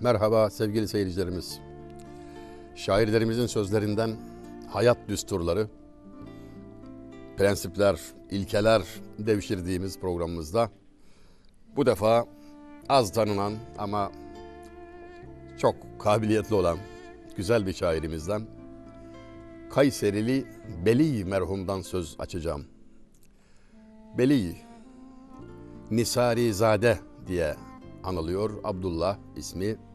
Merhaba sevgili seyircilerimiz. Şairlerimizin sözlerinden hayat düsturları, prensipler, ilkeler devşirdiğimiz programımızda bu defa az tanınan ama çok kabiliyetli olan güzel bir şairimizden Kayserili Beli merhumdan söz açacağım. Beli Nisari Zade diye anılıyor. Abdullah ismi.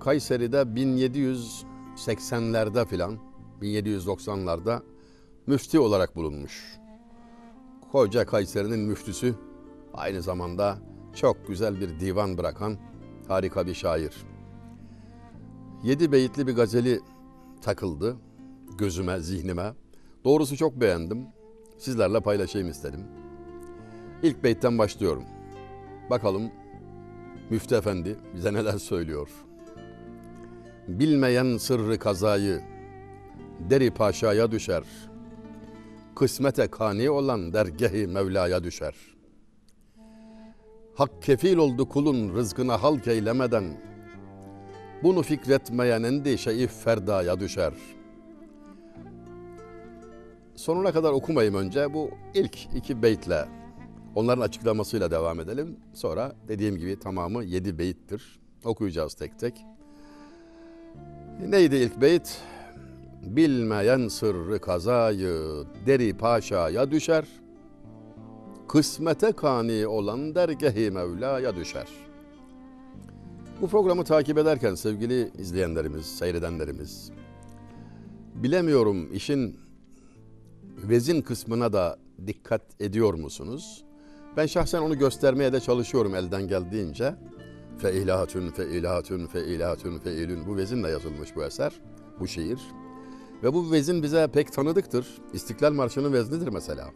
Kayseri'de 1780'lerde filan 1790'larda müfti olarak bulunmuş. Koca Kayseri'nin müftüsü aynı zamanda çok güzel bir divan bırakan harika bir şair. Yedi beyitli bir gazeli takıldı gözüme, zihnime. Doğrusu çok beğendim. Sizlerle paylaşayım istedim. İlk beytten başlıyorum. Bakalım Müftü Efendi bize neler söylüyor. Bilmeyen sırrı kazayı deri paşaya düşer. Kısmete kani olan dergehi Mevla'ya düşer. Hak kefil oldu kulun rızkına halk eylemeden. Bunu fikretmeyen endişeyi ferdaya düşer. Sonuna kadar okumayayım önce. Bu ilk iki beytle Onların açıklamasıyla devam edelim. Sonra dediğim gibi tamamı yedi beyittir. Okuyacağız tek tek. Neydi ilk beyit? Bilmeyen sırrı kazayı deri paşaya düşer. Kısmete kani olan dergehi Mevla'ya düşer. Bu programı takip ederken sevgili izleyenlerimiz, seyredenlerimiz, bilemiyorum işin vezin kısmına da dikkat ediyor musunuz? Ben şahsen onu göstermeye de çalışıyorum elden geldiğince. Feilatün, feilatün, feilatün, feilün. Bu vezinle yazılmış bu eser, bu şiir. Ve bu vezin bize pek tanıdıktır. İstiklal Marşı'nın veznidir mesela.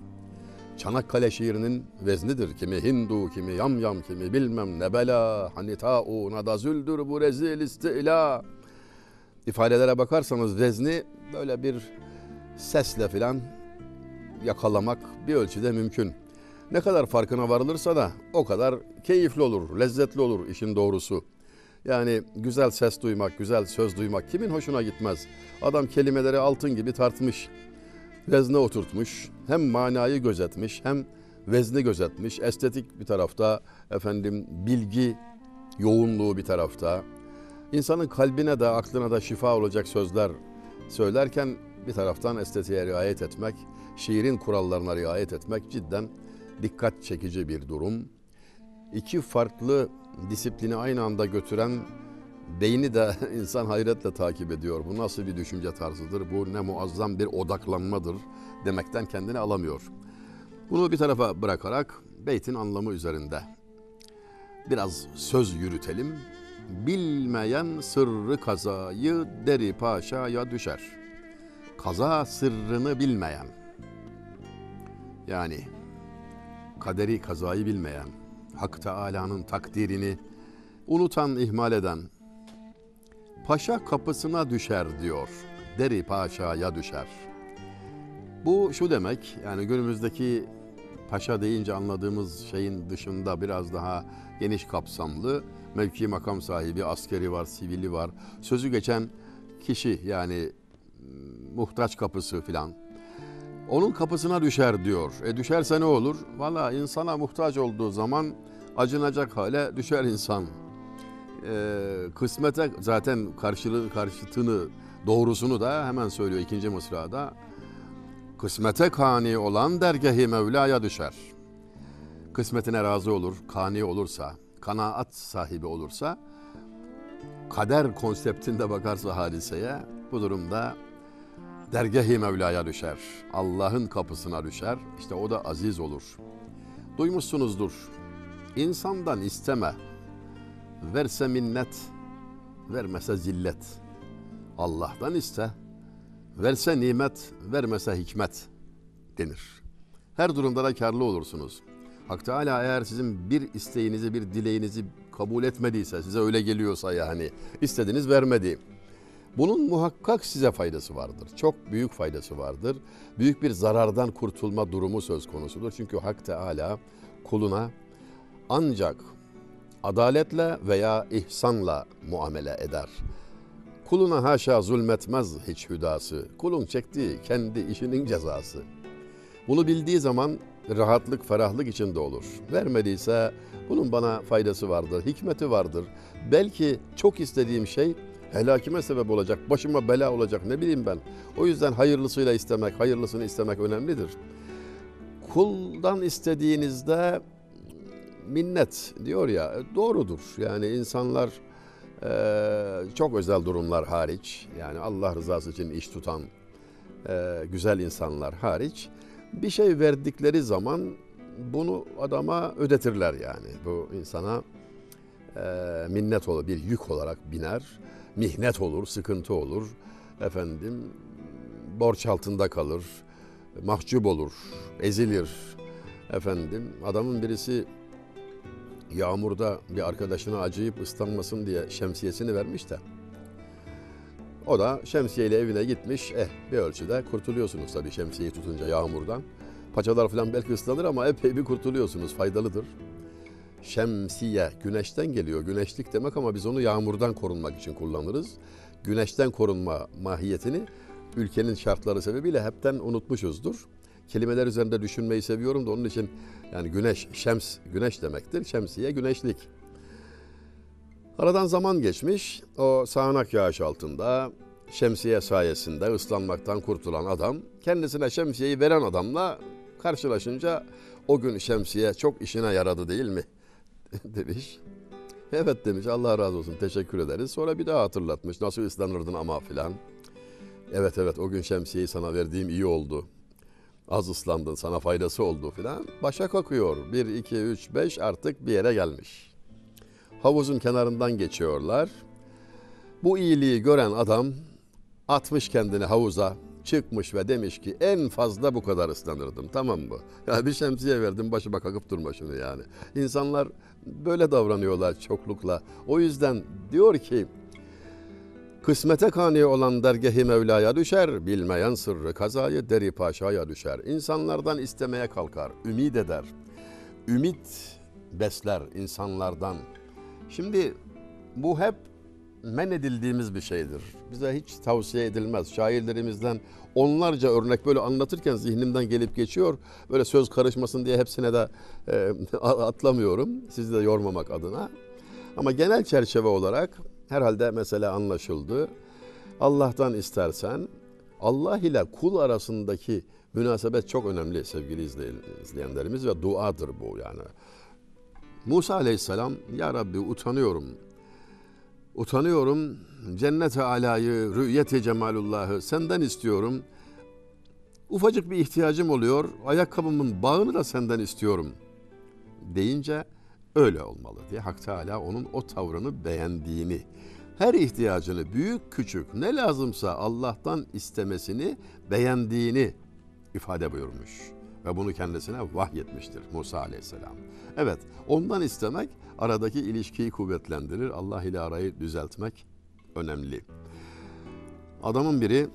Çanakkale şiirinin veznidir. Kimi Hindu, kimi yamyam, kimi bilmem ne bela. Hani ta'una da züldür bu rezil istila. İfadelere bakarsanız vezni böyle bir sesle filan yakalamak bir ölçüde mümkün. Ne kadar farkına varılırsa da o kadar keyifli olur, lezzetli olur işin doğrusu. Yani güzel ses duymak, güzel söz duymak kimin hoşuna gitmez? Adam kelimeleri altın gibi tartmış, vezne oturtmuş, hem manayı gözetmiş, hem vezni gözetmiş, estetik bir tarafta, efendim bilgi yoğunluğu bir tarafta. İnsanın kalbine de aklına da şifa olacak sözler söylerken bir taraftan estetiğe riayet etmek, şiirin kurallarına riayet etmek cidden dikkat çekici bir durum. İki farklı disiplini aynı anda götüren beyni de insan hayretle takip ediyor. Bu nasıl bir düşünce tarzıdır, bu ne muazzam bir odaklanmadır demekten kendini alamıyor. Bunu bir tarafa bırakarak beytin anlamı üzerinde biraz söz yürütelim. Bilmeyen sırrı kazayı deri paşaya düşer. Kaza sırrını bilmeyen. Yani kaderi kazayı bilmeyen, Hak Teala'nın takdirini unutan, ihmal eden, paşa kapısına düşer diyor. Deri paşaya düşer. Bu şu demek, yani günümüzdeki paşa deyince anladığımız şeyin dışında biraz daha geniş kapsamlı mevki makam sahibi, askeri var, sivili var. Sözü geçen kişi yani muhtaç kapısı filan onun kapısına düşer diyor. E düşerse ne olur? Valla insana muhtaç olduğu zaman acınacak hale düşer insan. E, kısmete zaten karşılığı karşıtını doğrusunu da hemen söylüyor ikinci mısrada. Kısmete kani olan dergehi Mevla'ya düşer. Kısmetine razı olur, kani olursa, kanaat sahibi olursa, kader konseptinde bakarsa hadiseye bu durumda dergah-i Mevla'ya düşer. Allah'ın kapısına düşer. İşte o da aziz olur. Duymuşsunuzdur. İnsandan isteme. Verse minnet, vermese zillet. Allah'tan iste. Verse nimet, vermese hikmet denir. Her durumda da karlı olursunuz. Hak Teala eğer sizin bir isteğinizi, bir dileğinizi kabul etmediyse, size öyle geliyorsa yani istediniz vermedi bunun muhakkak size faydası vardır. Çok büyük faydası vardır. Büyük bir zarardan kurtulma durumu söz konusudur. Çünkü Hak Teala kuluna ancak adaletle veya ihsanla muamele eder. Kuluna haşa zulmetmez hiç hüdası. Kulun çektiği kendi işinin cezası. Bunu bildiği zaman rahatlık, ferahlık içinde olur. Vermediyse bunun bana faydası vardır, hikmeti vardır. Belki çok istediğim şey helakime sebep olacak, başıma bela olacak ne bileyim ben. O yüzden hayırlısıyla istemek, hayırlısını istemek önemlidir. Kuldan istediğinizde minnet diyor ya doğrudur. Yani insanlar e, çok özel durumlar hariç yani Allah rızası için iş tutan e, güzel insanlar hariç bir şey verdikleri zaman bunu adama ödetirler yani. Bu insana e, minnet olur, bir yük olarak biner. Mihnet olur, sıkıntı olur. Efendim borç altında kalır, mahcup olur, ezilir. Efendim adamın birisi yağmurda bir arkadaşına acıyıp ıslanmasın diye şemsiyesini vermiş de. O da şemsiyeyle evine gitmiş. Eh bir ölçüde kurtuluyorsunuz tabii şemsiyeyi tutunca yağmurdan. Paçalar falan belki ıslanır ama epey bir kurtuluyorsunuz. Faydalıdır. Şemsiye güneşten geliyor. Güneşlik demek ama biz onu yağmurdan korunmak için kullanırız. Güneşten korunma mahiyetini ülkenin şartları sebebiyle hepten unutmuşuzdur. Kelimeler üzerinde düşünmeyi seviyorum da onun için yani güneş, şems, güneş demektir. Şemsiye, güneşlik. Aradan zaman geçmiş. O sağanak yağış altında şemsiye sayesinde ıslanmaktan kurtulan adam kendisine şemsiyeyi veren adamla karşılaşınca o gün şemsiye çok işine yaradı değil mi? demiş. Evet demiş Allah razı olsun teşekkür ederiz. Sonra bir daha hatırlatmış nasıl ıslanırdın ama filan. Evet evet o gün şemsiyeyi sana verdiğim iyi oldu. Az ıslandın sana faydası oldu filan. Başa kakıyor. 1, 2, 3, 5 artık bir yere gelmiş. Havuzun kenarından geçiyorlar. Bu iyiliği gören adam atmış kendini havuza çıkmış ve demiş ki en fazla bu kadar ıslanırdım tamam mı? Ya bir şemsiye verdim başıma kakıp durma şunu yani. İnsanlar böyle davranıyorlar çoklukla. O yüzden diyor ki Kısmete kani olan dergehi Mevla'ya düşer, bilmeyen sırrı kazayı deri paşaya düşer. İnsanlardan istemeye kalkar, ümit eder. Ümit besler insanlardan. Şimdi bu hep men edildiğimiz bir şeydir. Bize hiç tavsiye edilmez. Şairlerimizden onlarca örnek böyle anlatırken zihnimden gelip geçiyor. Böyle söz karışmasın diye hepsine de e, atlamıyorum. Sizi de yormamak adına. Ama genel çerçeve olarak herhalde mesele anlaşıldı. Allah'tan istersen Allah ile kul arasındaki münasebet çok önemli sevgili izleyenlerimiz ve duadır bu yani. Musa aleyhisselam ya Rabbi utanıyorum. Utanıyorum cennet-i alayı, rü'yeti cemalullahı senden istiyorum. Ufacık bir ihtiyacım oluyor. Ayakkabımın bağını da senden istiyorum. Deyince öyle olmalı diye Hak Teala onun o tavrını beğendiğini, her ihtiyacını büyük küçük ne lazımsa Allah'tan istemesini beğendiğini ifade buyurmuş. Ve bunu kendisine vahyetmiştir Musa aleyhisselam. Evet ondan istemek aradaki ilişkiyi kuvvetlendirir. Allah ile arayı düzeltmek önemli. Adamın biri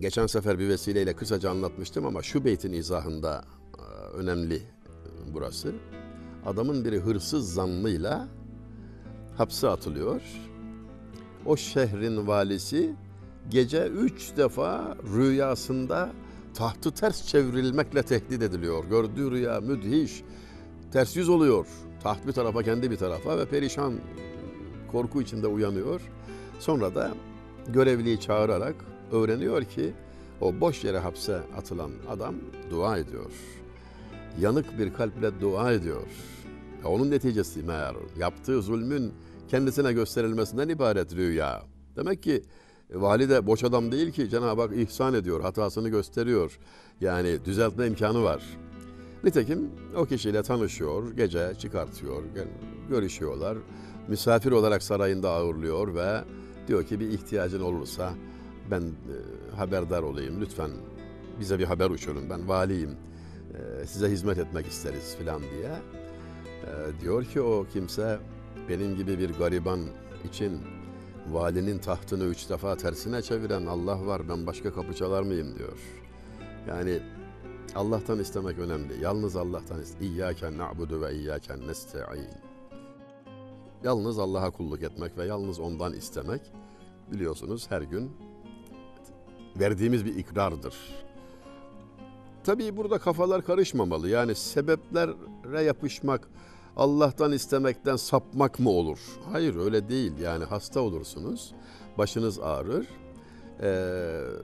geçen sefer bir vesileyle kısaca anlatmıştım ama şu beytin izahında e, önemli burası. Adamın biri hırsız zanlıyla hapse atılıyor. O şehrin valisi gece üç defa rüyasında tahtı ters çevrilmekle tehdit ediliyor. Gördüğü rüya müthiş, ters yüz oluyor. Taht bir tarafa kendi bir tarafa ve perişan korku içinde uyanıyor. Sonra da görevliyi çağırarak öğreniyor ki o boş yere hapse atılan adam dua ediyor. Yanık bir kalple dua ediyor. Onun neticesi meğer yaptığı zulmün kendisine gösterilmesinden ibaret rüya. Demek ki valide boş adam değil ki Cenab-ı Hak ihsan ediyor, hatasını gösteriyor. Yani düzeltme imkanı var. Nitekim o kişiyle tanışıyor, gece çıkartıyor, görüşüyorlar. Misafir olarak sarayında ağırlıyor ve diyor ki bir ihtiyacın olursa ben e, haberdar olayım lütfen bize bir haber uçurun ben valiyim e, size hizmet etmek isteriz filan diye. E, diyor ki o kimse benim gibi bir gariban için valinin tahtını üç defa tersine çeviren Allah var ben başka kapı çalar mıyım diyor. Yani Allah'tan istemek önemli. Yalnız Allah'tan iste. İyyâken na'budu ve iyyâken nesta'in. yalnız Allah'a kulluk etmek ve yalnız ondan istemek biliyorsunuz her gün verdiğimiz bir ikrardır. Tabii burada kafalar karışmamalı. Yani sebeplere yapışmak, Allah'tan istemekten sapmak mı olur? Hayır öyle değil. Yani hasta olursunuz, başınız ağrır, e,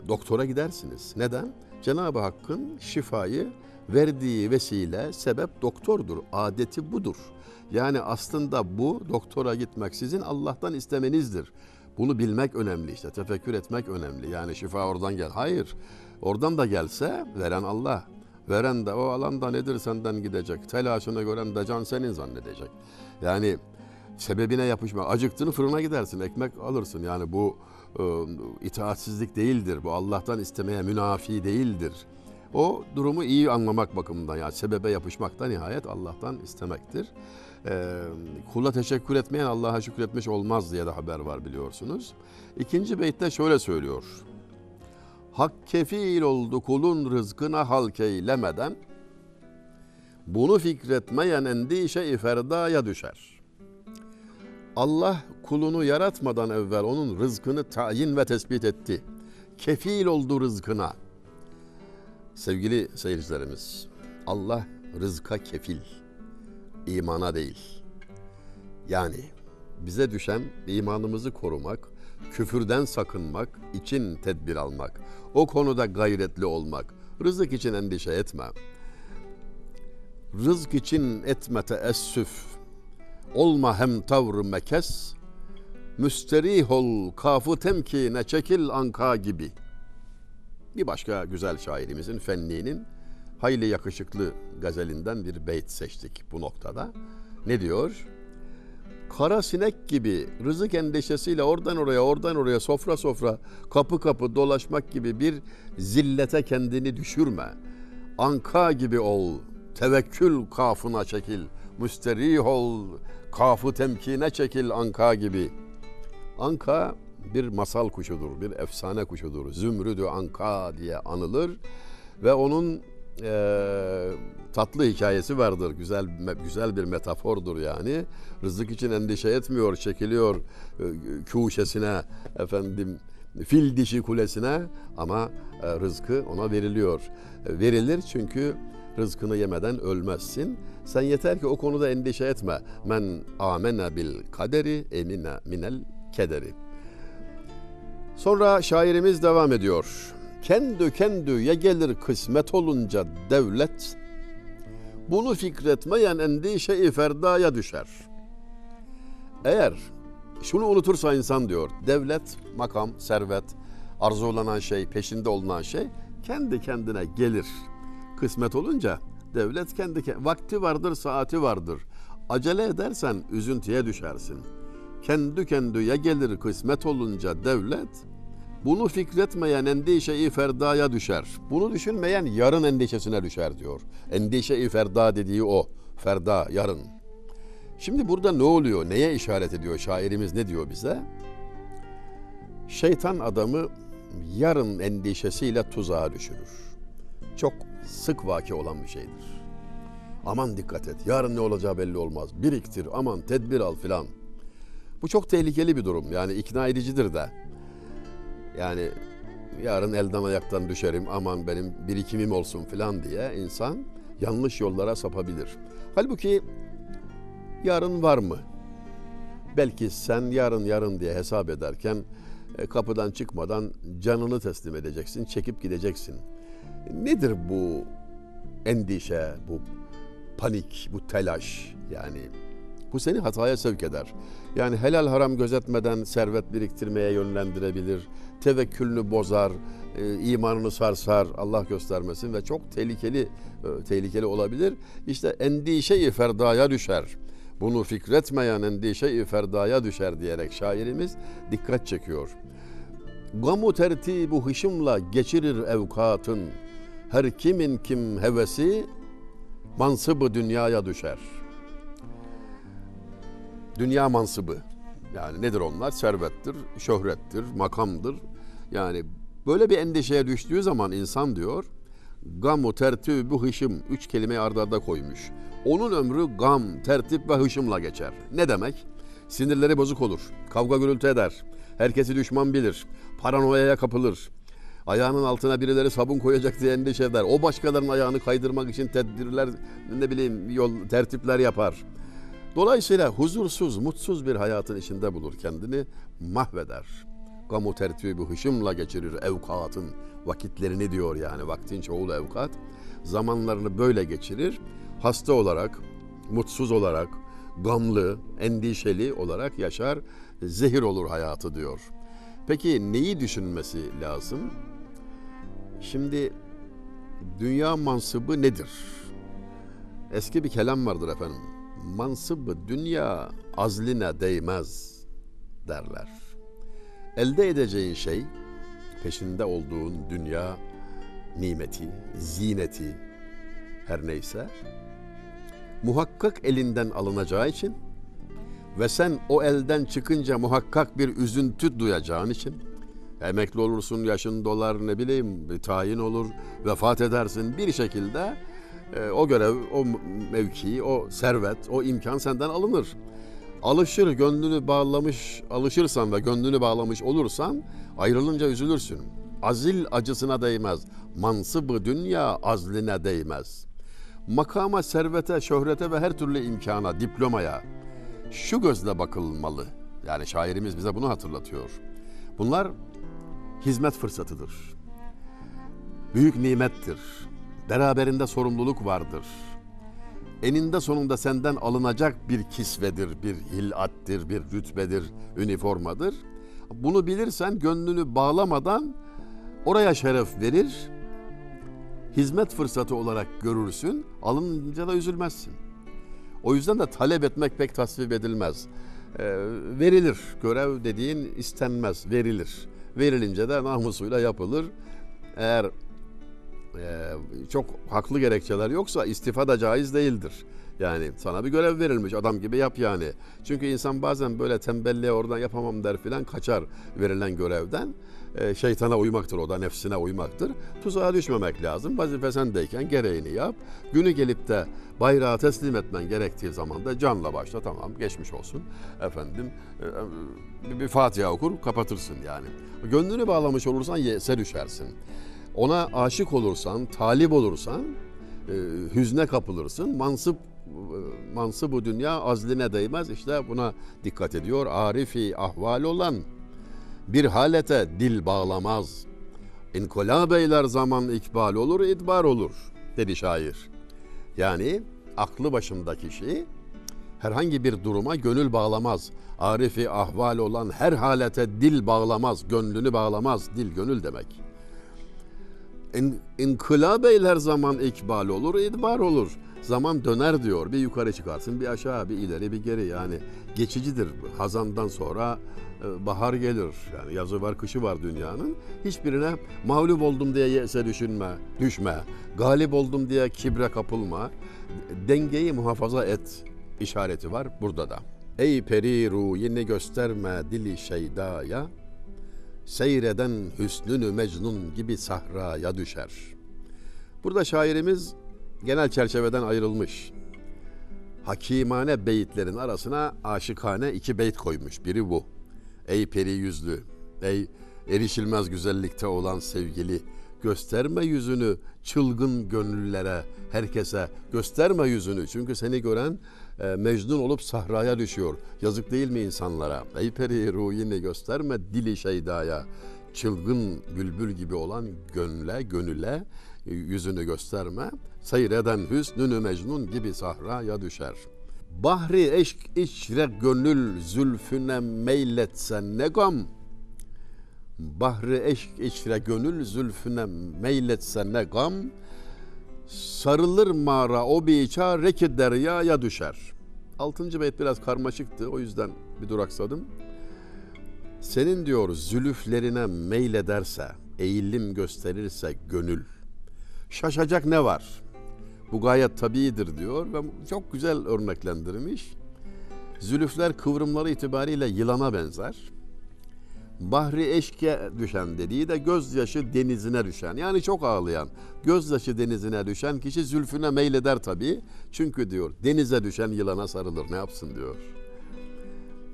doktora gidersiniz. Neden? Cenab-ı Hakk'ın şifayı verdiği vesile, sebep doktordur. Adeti budur. Yani aslında bu doktora gitmek sizin Allah'tan istemenizdir. Bunu bilmek önemli işte, tefekkür etmek önemli. Yani şifa oradan gel. Hayır, oradan da gelse veren Allah. Veren de o alanda nedir senden gidecek. Telaşını gören de can senin zannedecek. Yani sebebine yapışma. Acıktığını fırına gidersin, ekmek alırsın. Yani bu e, itaatsizlik değildir. Bu Allah'tan istemeye münafi değildir. O durumu iyi anlamak bakımından yani sebebe yapışmakta nihayet Allah'tan istemektir. Ee, kula teşekkür etmeyen Allah'a şükretmiş olmaz diye de haber var biliyorsunuz. İkinci beytte şöyle söylüyor. Hak kefil oldu kulun rızkına halk eylemeden, bunu fikretmeyen endişe-i ferdaya düşer. Allah kulunu yaratmadan evvel onun rızkını tayin ve tespit etti. Kefil oldu rızkına. Sevgili seyircilerimiz, Allah rızka kefil, imana değil. Yani bize düşen imanımızı korumak, küfürden sakınmak, için tedbir almak, o konuda gayretli olmak, rızık için endişe etme. Rızk için etme teessüf, olma hem tavrı mekes, müsterih ol kafu temkine çekil anka gibi. Bir başka güzel şairimizin Fenni'nin hayli yakışıklı gazelinden bir beyt seçtik bu noktada. Ne diyor? Kara sinek gibi rızık endişesiyle oradan oraya oradan oraya sofra sofra kapı kapı dolaşmak gibi bir zillete kendini düşürme. Anka gibi ol, tevekkül kafına çekil, müsterih ol, kafı temkine çekil anka gibi. Anka bir masal kuşudur, bir efsane kuşudur. Zümrüdü anka diye anılır ve onun e, tatlı hikayesi vardır. Güzel güzel bir metafordur yani. Rızık için endişe etmiyor, çekiliyor e, kuşesine efendim fil dişi kulesine ama e, rızkı ona veriliyor. E, verilir çünkü rızkını yemeden ölmezsin. Sen yeter ki o konuda endişe etme. Men amene bil kaderi emine minel kederi. Sonra şairimiz devam ediyor. Kendi kendüye gelir kısmet olunca devlet, bunu fikretmeyen endişe-i ferdaya düşer. Eğer şunu unutursa insan diyor, devlet, makam, servet, arzulanan şey, peşinde olunan şey kendi kendine gelir. Kısmet olunca devlet kendi vakti vardır, saati vardır. Acele edersen üzüntüye düşersin. Kendi kendüye gelir kısmet olunca devlet, bunu fikretmeyen endişe-i ferdaya düşer. Bunu düşünmeyen yarın endişesine düşer diyor. Endişe-i ferda dediği o. Ferda, yarın. Şimdi burada ne oluyor? Neye işaret ediyor şairimiz? Ne diyor bize? Şeytan adamı yarın endişesiyle tuzağa düşürür. Çok sık vaki olan bir şeydir. Aman dikkat et. Yarın ne olacağı belli olmaz. Biriktir, aman tedbir al filan. Bu çok tehlikeli bir durum. Yani ikna edicidir de. Yani yarın elden ayaktan düşerim aman benim birikimim olsun filan diye insan yanlış yollara sapabilir. Halbuki yarın var mı? Belki sen yarın yarın diye hesap ederken e, kapıdan çıkmadan canını teslim edeceksin, çekip gideceksin. Nedir bu endişe, bu panik, bu telaş yani? Bu seni hataya sevk eder. Yani helal haram gözetmeden servet biriktirmeye yönlendirebilir. Tevekkülünü bozar, e, imanını sarsar Allah göstermesin ve çok tehlikeli e, tehlikeli olabilir. İşte endişe-i ferdaya düşer. Bunu fikretmeyen endişe-i ferdaya düşer diyerek şairimiz dikkat çekiyor. Gamu tertibu hışımla geçirir evkatın. Her kimin kim hevesi mansıbı dünyaya düşer.'' Dünya mansıbı. Yani nedir onlar? Servettir, şöhrettir, makamdır. Yani böyle bir endişeye düştüğü zaman insan diyor, gamu tertib bu hışım üç kelimeyi ardarda arda koymuş. Onun ömrü gam, tertip ve hışımla geçer. Ne demek? Sinirleri bozuk olur. Kavga gürültü eder. Herkesi düşman bilir. Paranoyaya kapılır. Ayağının altına birileri sabun koyacak diye endişe eder. O başkalarının ayağını kaydırmak için tedbirler, ne bileyim yol tertipler yapar. Dolayısıyla huzursuz, mutsuz bir hayatın içinde bulur kendini, mahveder. Gamu tertibi hışımla geçirir evkatın vakitlerini diyor yani vaktin çoğulu evkat. Zamanlarını böyle geçirir. Hasta olarak, mutsuz olarak, gamlı, endişeli olarak yaşar. Zehir olur hayatı diyor. Peki neyi düşünmesi lazım? Şimdi dünya mansıbı nedir? Eski bir kelam vardır efendim. Mansıbı dünya azline değmez derler. Elde edeceğin şey, peşinde olduğun dünya nimeti, zineti her neyse muhakkak elinden alınacağı için ve sen o elden çıkınca muhakkak bir üzüntü duyacağın için emekli olursun, yaşın dolar ne bileyim bir tayin olur, vefat edersin bir şekilde e, o görev, o mevki, o servet, o imkan senden alınır. Alışır, gönlünü bağlamış, alışırsan ve gönlünü bağlamış olursan ayrılınca üzülürsün. Azil acısına değmez, mansıbı dünya azline değmez. Makama, servete, şöhrete ve her türlü imkana, diplomaya şu gözle bakılmalı. Yani şairimiz bize bunu hatırlatıyor. Bunlar hizmet fırsatıdır. Büyük nimettir. Beraberinde sorumluluk vardır. Eninde sonunda senden alınacak bir kisvedir, bir hilattir, bir rütbedir, üniformadır. Bunu bilirsen gönlünü bağlamadan oraya şeref verir, hizmet fırsatı olarak görürsün, alınınca da üzülmezsin. O yüzden de talep etmek pek tasvip edilmez. E, verilir, görev dediğin istenmez, verilir. Verilince de namusuyla yapılır. Eğer çok haklı gerekçeler yoksa istifa da caiz değildir. Yani sana bir görev verilmiş adam gibi yap yani. Çünkü insan bazen böyle tembelliğe oradan yapamam der filan kaçar verilen görevden. E, şeytana uymaktır o da nefsine uymaktır. Tuzağa düşmemek lazım. Vazife sendeyken gereğini yap. Günü gelip de bayrağı teslim etmen gerektiği zaman da canla başla tamam geçmiş olsun. Efendim e, bir Fatiha okur kapatırsın yani. Gönlünü bağlamış olursan yese düşersin. Ona aşık olursan, talip olursan e, hüzne kapılırsın. Mansıp mansı bu dünya azline değmez. İşte buna dikkat ediyor. Arifi ahval olan bir halete dil bağlamaz. İnkolab eyler zaman ikbal olur, idbar olur dedi şair. Yani aklı başında kişi herhangi bir duruma gönül bağlamaz. Arifi ahval olan her halete dil bağlamaz, gönlünü bağlamaz. Dil gönül demek. İn, inkılab eyler zaman ikbal olur, idbar olur. Zaman döner diyor. Bir yukarı çıkarsın, bir aşağı, bir ileri, bir geri. Yani geçicidir. Hazandan sonra e, bahar gelir. Yani yazı var, kışı var dünyanın. Hiçbirine mağlup oldum diye yese düşünme, düşme. Galip oldum diye kibre kapılma. Dengeyi muhafaza et işareti var burada da. Ey peri yeni gösterme dili şeydaya, seyreden hüsnünü mecnun gibi sahraya düşer. Burada şairimiz genel çerçeveden ayrılmış. Hakimane beyitlerin arasına aşıkane iki beyt koymuş. Biri bu. Ey peri yüzlü, ey erişilmez güzellikte olan sevgili, gösterme yüzünü çılgın gönüllere, herkese gösterme yüzünü. Çünkü seni gören e, mecnun olup sahraya düşüyor. Yazık değil mi insanlara? Ey peri ruhini gösterme dili şeydaya. Çılgın bülbül gibi olan gönle, gönüle e, yüzünü gösterme. Seyreden hüsnünü mecnun gibi sahraya düşer. Bahri eşk içre gönül zülfüne meyletsen ne gam. Bahri eşk içre gönül zülfüne meyletsen ne gam. Sarılır mağara o biçare ki deryaya düşer. Altıncı beyt biraz karmaşıktı o yüzden bir duraksadım. Senin diyor zülüflerine meylederse, eğilim gösterirse gönül. Şaşacak ne var? Bu gayet tabiidir diyor ve çok güzel örneklendirmiş. Zülüfler kıvrımları itibariyle yılana benzer. Bahri eşke düşen dediği de gözyaşı denizine düşen. Yani çok ağlayan, gözyaşı denizine düşen kişi zülfüne meyleder tabii. Çünkü diyor denize düşen yılana sarılır ne yapsın diyor.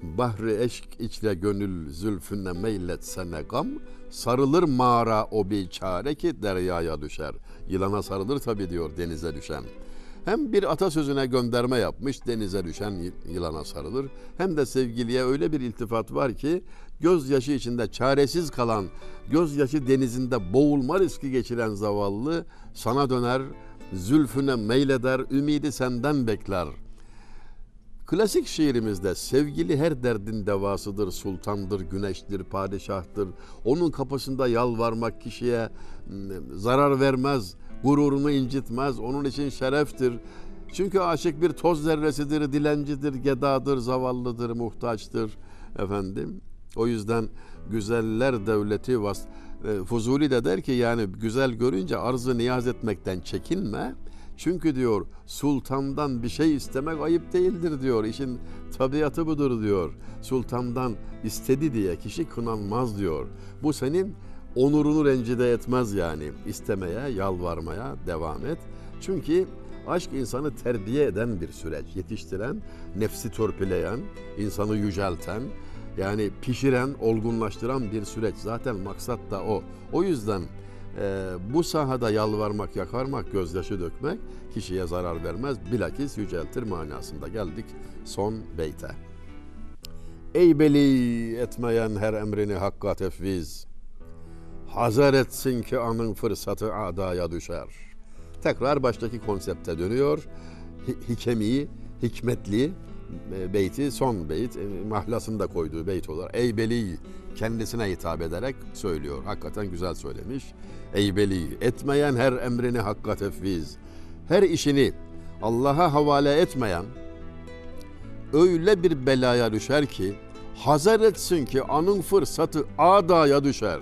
Bahri eşk içle gönül zülfüne meyletsene gam, sarılır mağara o bir çare ki deryaya düşer. Yılana sarılır tabi diyor denize düşen. Hem bir atasözüne gönderme yapmış denize düşen yılana sarılır. Hem de sevgiliye öyle bir iltifat var ki gözyaşı içinde çaresiz kalan, gözyaşı denizinde boğulma riski geçiren zavallı sana döner, zülfüne meyleder, ümidi senden bekler.'' Klasik şiirimizde sevgili her derdin devasıdır, sultandır, güneştir, padişahtır. Onun kapısında yalvarmak kişiye zarar vermez, gururunu incitmez, onun için şereftir. Çünkü aşık bir toz zerresidir, dilencidir, gedadır, zavallıdır, muhtaçtır efendim. O yüzden güzeller devleti vas e, Fuzuli de der ki yani güzel görünce arzı niyaz etmekten çekinme. Çünkü diyor sultandan bir şey istemek ayıp değildir diyor. İşin tabiatı budur diyor. Sultandan istedi diye kişi kınanmaz diyor. Bu senin onurunu rencide etmez yani. İstemeye, yalvarmaya devam et. Çünkü aşk insanı terbiye eden bir süreç. Yetiştiren, nefsi törpüleyen, insanı yücelten, yani pişiren, olgunlaştıran bir süreç. Zaten maksat da o. O yüzden e, bu sahada yalvarmak, yakarmak, gözyaşı dökmek kişiye zarar vermez, bilakis yüceltir manasında. Geldik son beyte. Ey beli etmeyen her emrini hakka tefviz, hazır etsin ki anın fırsatı adaya düşer. Tekrar baştaki konsepte dönüyor. Hikemi, hikmetli, e, beyti son beyt e, mahlasında koyduğu beyt olarak ey beli kendisine hitap ederek söylüyor. Hakikaten güzel söylemiş. Ey beli etmeyen her emrini hakka tefviz. Her işini Allah'a havale etmeyen öyle bir belaya düşer ki hazır etsin ki anın fırsatı adaya düşer.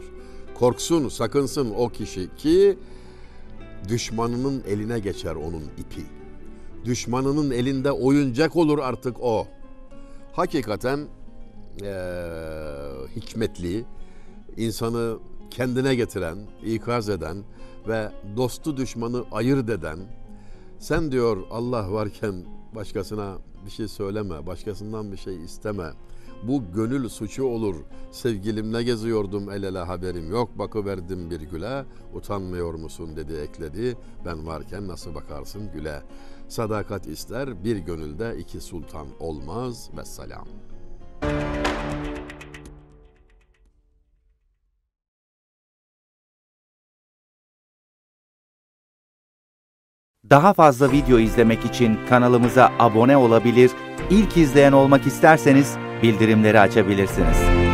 Korksun, sakınsın o kişi ki düşmanının eline geçer onun ipi. Düşmanının elinde oyuncak olur artık o. Hakikaten ee, hikmetli, insanı kendine getiren, ikaz eden ve dostu düşmanı ayırt eden, sen diyor Allah varken başkasına bir şey söyleme, başkasından bir şey isteme. Bu gönül suçu olur. Sevgilimle geziyordum el ele haberim yok. Bakıverdim bir güle. Utanmıyor musun dedi ekledi. Ben varken nasıl bakarsın güle. Sadakat ister bir gönülde iki sultan olmaz. Vesselam. Daha fazla video izlemek için kanalımıza abone olabilir, ilk izleyen olmak isterseniz bildirimleri açabilirsiniz.